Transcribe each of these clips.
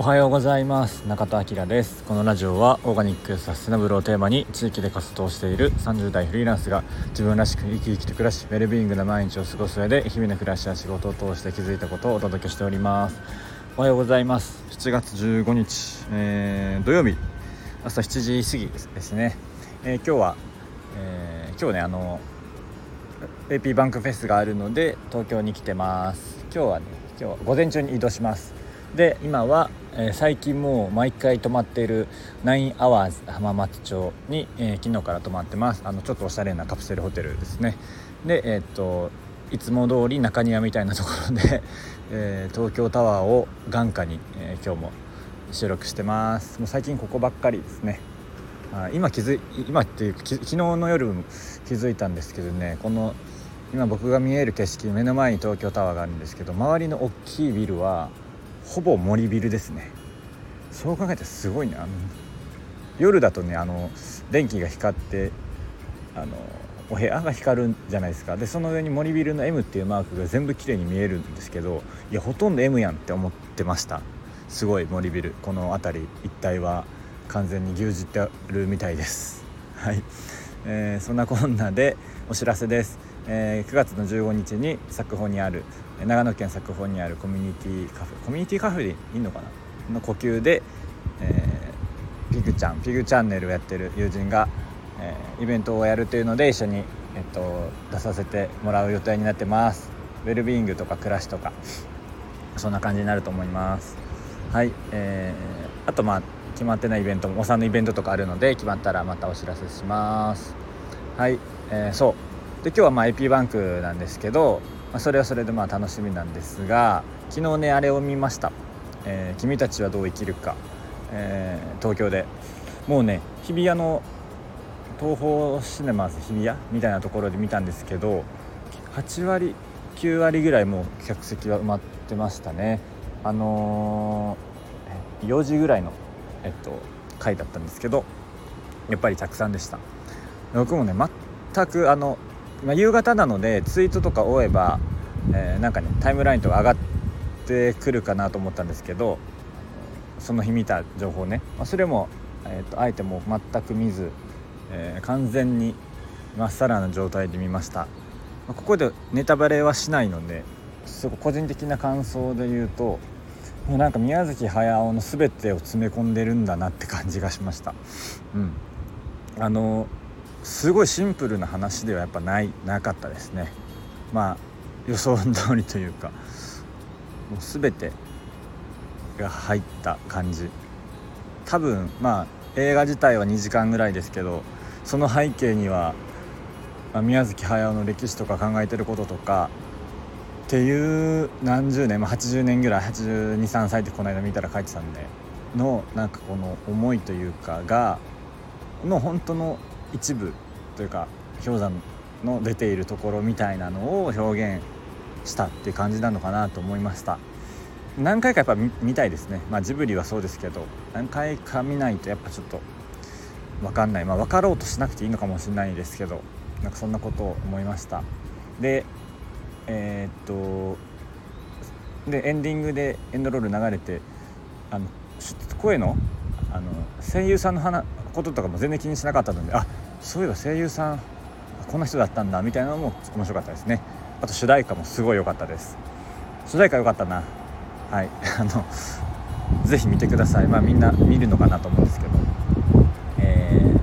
おはようございます。中田明です。このラジオはオーガニックサステナブルをテーマに地域で活動している30代フリーランスが自分らしく生き生きと暮らしウェルビーイングな毎日を過ごす上で日々の暮らしや仕事を通して気づいたことをお届けしております。おはようございます。7月15日、えー、土曜日朝7時過ぎですね、えー、今日は、えー、今日ねあの AP バンクフェスがあるので東京に来てます。今日はね今日は午前中に移動します。で今は、えー、最近もう毎回泊まっているナインアワーズ浜松町に、えー、昨日から泊まってます。あのちょっとおしゃれなカプセルホテルですね。でえー、っといつも通り中庭みたいなところで、え東京タワーを眼下に、え今日も収録してます。もう最近ここばっかりですね。あ今気づい今っていう昨日の夜気づいたんですけどねこの今僕が見える景色目の前に東京タワーがあるんですけど周りの大きいビルはほぼ森ビルですね。そう考えたらすごいね。あの夜だとねあの電気が光ってあのお部屋が光るんじゃないですか。でその上に森ビルの M っていうマークが全部綺麗に見えるんですけどいやほとんど M やんって思ってました。すごい森ビル。この辺り一帯は完全に牛耳ってるみたいです。はい、えー、そんなこんなでお知らせです、えー、9月の15日に作法にある長野県作法にあるコミュニティカフェコミュニティカフェでいいのかな？の呼吸で、えー、ピグちゃんピグチャンネルをやってる友人が、えー、イベントをやるというので一緒に、えっと、出させてもらう予定になってます。ウェルビーイングとか暮らしとかそんな感じになると思います。はい、えー、あとまあ決まってないイベントもお産のイベントとかあるので決まったらまたお知らせします。はい、えー、そう。で今日はまあ IP バンクなんですけどまあ、それはそれでまあ楽しみなんですが昨日ねあれを見ました「えー、君たちはどう生きるか」えー、東京で。もうね日比谷の東宝シネマズ日比谷？みたいなところで見たんですけど8割9割ぐらいもう客席は埋まってましたね。あのー、4時ぐらいのえっと回だったんですけどやっぱりたくさんでした。僕もね全くあのまあ、夕方なのでツイートとか追えば、えー、なんかねタイムラインとか上がってくるかなと思ったんですけどその日見た情報ね、まあ、それも、えーと、あえても全く見ず、えー、完全にまっさらな状態で見ました、まあ、ここでネタバレはしないのですご個人的な感想で言うともうなんか宮崎駿の全てを詰め込んでるんだなって感じがしました。うん。あのすごいシンプルな話ではやっぱないなかったですね。まあ予想通りというかもう全てが入った感じ。多分まあ映画自体は2時間ぐらいですけどその背景には、まあ、宮崎駿の歴史とか考えてることとかっていう何十年、まあ、80年ぐらい823歳ってこの間見たら書いてたんでのなんかこの思いというかがの本当の一部というか氷山の出ているところみたいなのを表現したっていう感じなのかなと思いました。何回かやっぱ見たいですね。まあジブリはそうですけど何回か見ないとやっぱちょっと分かんない。まあ分かろうとしなくていいのかもしれないですけどなんかそんなことを思いました。でえー、っとでエンディングでエンドロール流れてあの声のあの声優さんの話こととかも全然気にしなかったのであそういえば声優さんこんな人だったんだみたいなのも面白かったですね。あと主題歌もすごい良かったです。主題歌良かったな。はい。あのぜひ見てください。まあみんな見るのかなと思うんですけど。え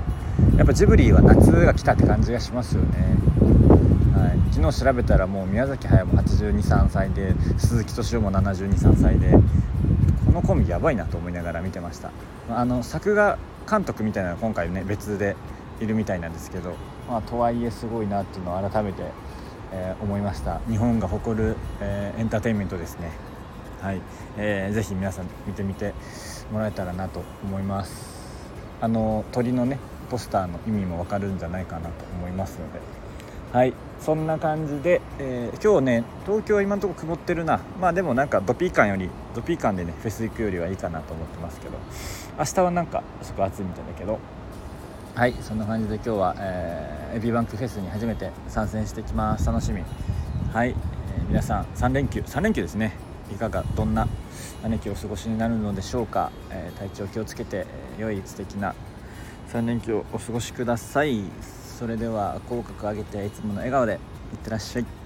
ー、やっぱジブリは夏が来たって感じがしますよね。はい、昨日調べたらもう宮崎駿も823歳で鈴木敏夫も723歳でやばいなと思いながら見てました。あの作画監督みたいなの今回ね別でいるみたいなんですけど、まあ、とはいえすごいなっていうのを改めて、えー、思いました。日本が誇る、えー、エンターテインメントですね。はい、えー、ぜひ皆さん見てみてもらえたらなと思います。あの鳥のねポスターの意味もわかるんじゃないかなと思いますので。はい。そんな感じで、えー、今日ね東京は今のところ曇ってるな。まあでもなんかドピー感よりドピー感でねフェス行くよりはいいかなと思ってますけど。明日はなんかすごく暑いみたいだけど。はい。そんな感じで今日は、えー、エビバンクフェスに初めて参戦してきます。楽しみ。はい、えー、皆さん3連休。3連休ですね。いかがどんな姉貴をお過ごしになるのでしょうか、えー、体調気をつけて、え良い素敵な3連休をお過ごしください。それでは口角上げていつもの笑顔でいってらっしゃい。